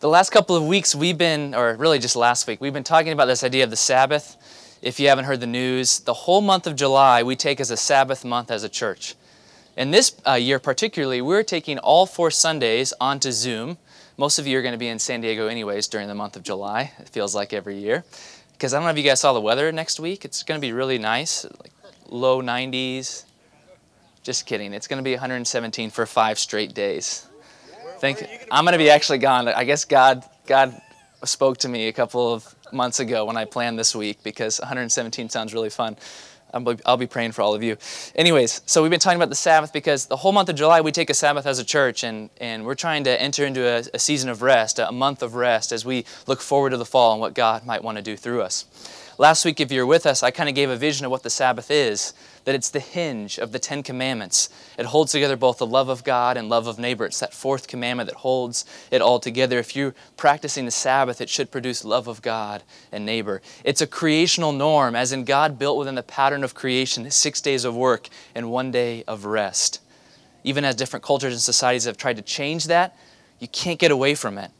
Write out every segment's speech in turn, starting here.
The last couple of weeks, we've been, or really just last week, we've been talking about this idea of the Sabbath. If you haven't heard the news, the whole month of July we take as a Sabbath month as a church. And this uh, year, particularly, we're taking all four Sundays onto Zoom. Most of you are going to be in San Diego, anyways, during the month of July. It feels like every year. Because I don't know if you guys saw the weather next week. It's going to be really nice, like low 90s. Just kidding. It's going to be 117 for five straight days. Think I'm going to be actually gone. I guess God God spoke to me a couple of months ago when I planned this week because 117 sounds really fun. I'll be praying for all of you. Anyways, so we've been talking about the Sabbath because the whole month of July we take a Sabbath as a church, and, and we're trying to enter into a, a season of rest, a month of rest, as we look forward to the fall and what God might want to do through us. Last week, if you were with us, I kind of gave a vision of what the Sabbath is that it's the hinge of the Ten Commandments. It holds together both the love of God and love of neighbor. It's that fourth commandment that holds it all together. If you're practicing the Sabbath, it should produce love of God and neighbor. It's a creational norm, as in God built within the pattern of creation six days of work and one day of rest. Even as different cultures and societies have tried to change that, you can't get away from it.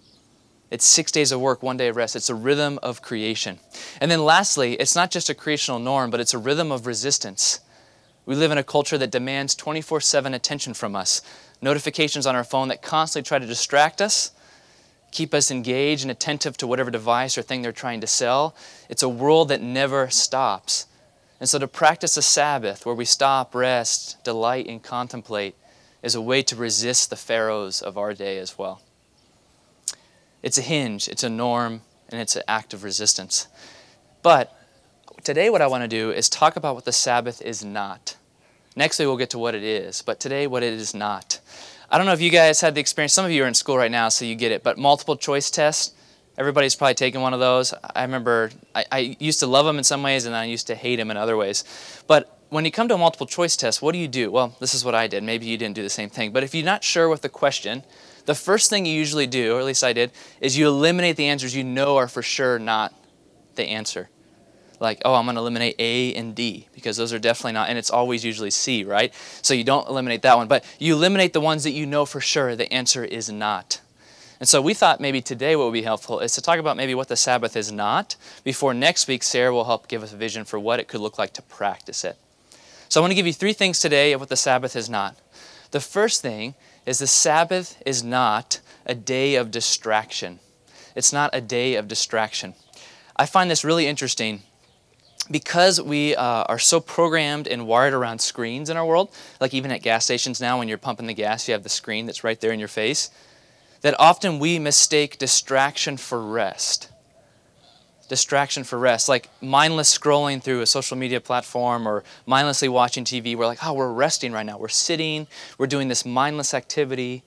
It's six days of work, one day of rest. It's a rhythm of creation. And then lastly, it's not just a creational norm, but it's a rhythm of resistance. We live in a culture that demands 24 7 attention from us, notifications on our phone that constantly try to distract us, keep us engaged and attentive to whatever device or thing they're trying to sell. It's a world that never stops. And so to practice a Sabbath where we stop, rest, delight, and contemplate is a way to resist the pharaohs of our day as well. It's a hinge, it's a norm, and it's an act of resistance. But today, what I want to do is talk about what the Sabbath is not. Next week, we'll get to what it is, but today, what it is not. I don't know if you guys had the experience, some of you are in school right now, so you get it, but multiple choice tests, everybody's probably taken one of those. I remember I, I used to love them in some ways, and I used to hate them in other ways. But when you come to a multiple choice test, what do you do? Well, this is what I did. Maybe you didn't do the same thing. But if you're not sure with the question, the first thing you usually do, or at least I did, is you eliminate the answers you know are for sure not the answer. Like, oh, I'm going to eliminate A and D because those are definitely not, and it's always usually C, right? So you don't eliminate that one, but you eliminate the ones that you know for sure the answer is not. And so we thought maybe today what would be helpful is to talk about maybe what the Sabbath is not before next week Sarah will help give us a vision for what it could look like to practice it. So I want to give you three things today of what the Sabbath is not. The first thing is the Sabbath is not a day of distraction. It's not a day of distraction. I find this really interesting because we uh, are so programmed and wired around screens in our world, like even at gas stations now, when you're pumping the gas, you have the screen that's right there in your face, that often we mistake distraction for rest distraction for rest, like mindless scrolling through a social media platform or mindlessly watching TV. We're like, oh, we're resting right now. We're sitting, we're doing this mindless activity.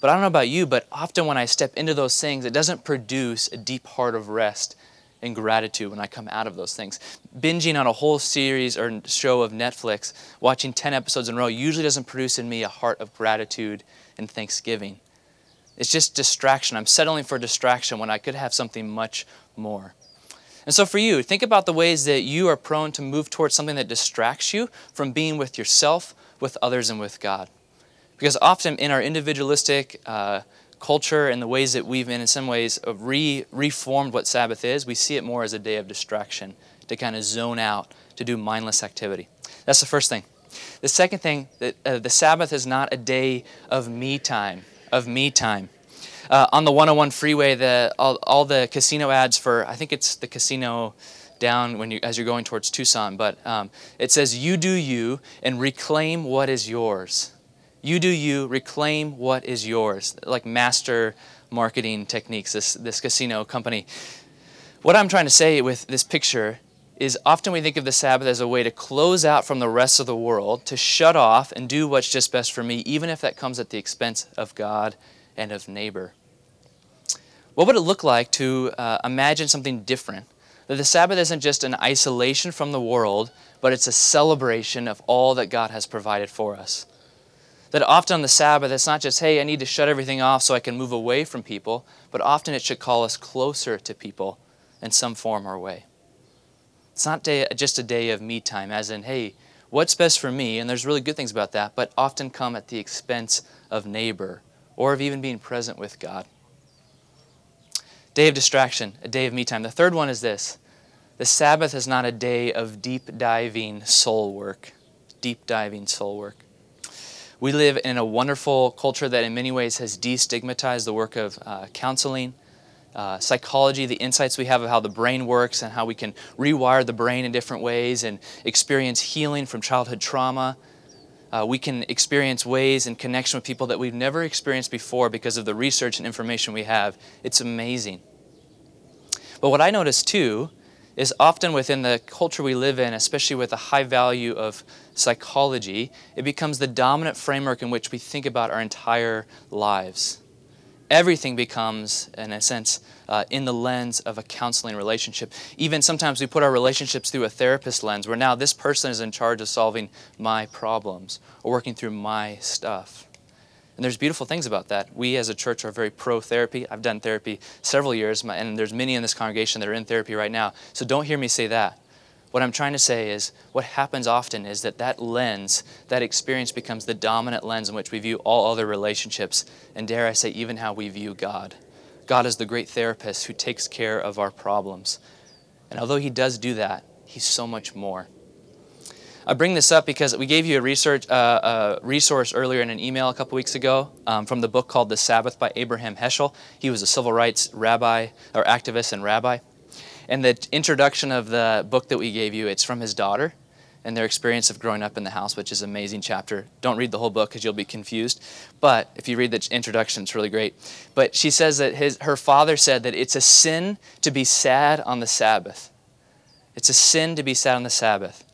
But I don't know about you, but often when I step into those things, it doesn't produce a deep heart of rest and gratitude when I come out of those things. Binging on a whole series or show of Netflix, watching 10 episodes in a row, usually doesn't produce in me a heart of gratitude and thanksgiving. It's just distraction. I'm settling for distraction when I could have something much more. And so, for you, think about the ways that you are prone to move towards something that distracts you from being with yourself, with others, and with God. Because often in our individualistic uh, culture and the ways that we've, in some ways, re- reformed what Sabbath is, we see it more as a day of distraction, to kind of zone out, to do mindless activity. That's the first thing. The second thing, that uh, the Sabbath is not a day of me time, of me time uh, on the 101 freeway, the all, all, the casino ads for I think it's the casino down when you as you're going towards Tucson, but um, it says you do you and reclaim what is yours. You do you, reclaim what is yours. Like master marketing techniques. This this casino company. What I'm trying to say with this picture is often we think of the Sabbath as a way to close out from the rest of the world, to shut off and do what's just best for me, even if that comes at the expense of God and of neighbor. What would it look like to uh, imagine something different? That the Sabbath isn't just an isolation from the world, but it's a celebration of all that God has provided for us. That often on the Sabbath, it's not just, hey, I need to shut everything off so I can move away from people, but often it should call us closer to people in some form or way. It's not day, just a day of me time, as in, hey, what's best for me? And there's really good things about that, but often come at the expense of neighbor or of even being present with God. Day of distraction, a day of me time. The third one is this the Sabbath is not a day of deep diving soul work. Deep diving soul work. We live in a wonderful culture that, in many ways, has destigmatized the work of uh, counseling, uh, psychology, the insights we have of how the brain works and how we can rewire the brain in different ways and experience healing from childhood trauma. Uh, we can experience ways in connection with people that we've never experienced before because of the research and information we have. It's amazing. But what I notice too is often within the culture we live in, especially with a high value of psychology, it becomes the dominant framework in which we think about our entire lives everything becomes, in a sense, uh, in the lens of a counseling relationship. Even sometimes we put our relationships through a therapist lens, where now this person is in charge of solving my problems or working through my stuff. And there's beautiful things about that. We as a church are very pro therapy. I've done therapy several years, and there's many in this congregation that are in therapy right now. So don't hear me say that. What I'm trying to say is what happens often is that that lens, that experience becomes the dominant lens in which we view all other relationships, and dare I say, even how we view God. God is the great therapist who takes care of our problems. And although He does do that, He's so much more. I bring this up because we gave you a, research, uh, resource earlier in an email a couple weeks ago um, from the book called The Sabbath by Abraham Heschel. He was a civil rights rabbi or activist and rabbi. And the introduction of the book that we gave you, it's from his daughter and their experience of growing up in the house, which is an amazing chapter. Don't read the whole book because you'll be confused. But if you read the introduction, it's really great. But she says that his, her father said that it's a sin to be sad on the Sabbath. It's a sin to be sad on the Sabbath.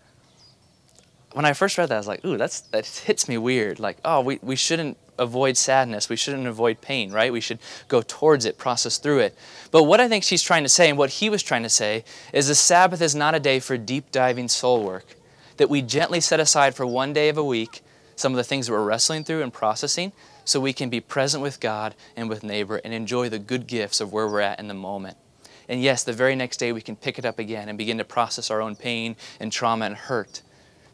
When I first read that, I was like, ooh, that's, that hits me weird. Like, oh, we, we shouldn't avoid sadness. We shouldn't avoid pain, right? We should go towards it, process through it. But what I think she's trying to say, and what he was trying to say, is the Sabbath is not a day for deep diving soul work. That we gently set aside for one day of a week some of the things that we're wrestling through and processing so we can be present with God and with neighbor and enjoy the good gifts of where we're at in the moment. And yes, the very next day we can pick it up again and begin to process our own pain and trauma and hurt.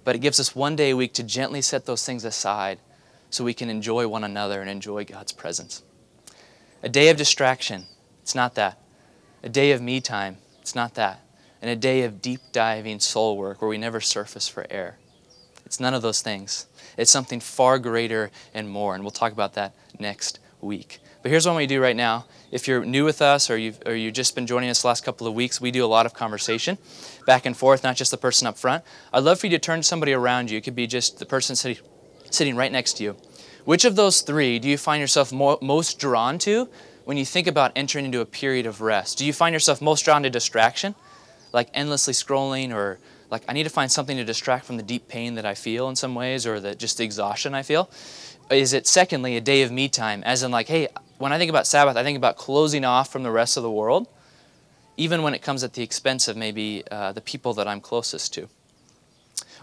But it gives us one day a week to gently set those things aside so we can enjoy one another and enjoy God's presence. A day of distraction, it's not that. A day of me time, it's not that. And a day of deep diving soul work where we never surface for air. It's none of those things. It's something far greater and more, and we'll talk about that next week. But here's what we do right now. If you're new with us or you've, or you've just been joining us the last couple of weeks, we do a lot of conversation back and forth, not just the person up front. I'd love for you to turn to somebody around you. It could be just the person sitting sitting right next to you. Which of those three do you find yourself mo- most drawn to when you think about entering into a period of rest? Do you find yourself most drawn to distraction, like endlessly scrolling, or like I need to find something to distract from the deep pain that I feel in some ways, or the just the exhaustion I feel? Is it secondly a day of me time, as in like, hey, when I think about Sabbath, I think about closing off from the rest of the world, even when it comes at the expense of maybe uh, the people that I'm closest to?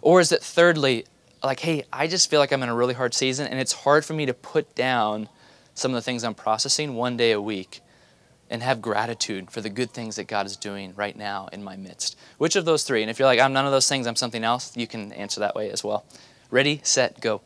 Or is it thirdly like, hey, I just feel like I'm in a really hard season and it's hard for me to put down some of the things I'm processing one day a week and have gratitude for the good things that God is doing right now in my midst. Which of those three? And if you're like, I'm none of those things, I'm something else, you can answer that way as well. Ready, set, go.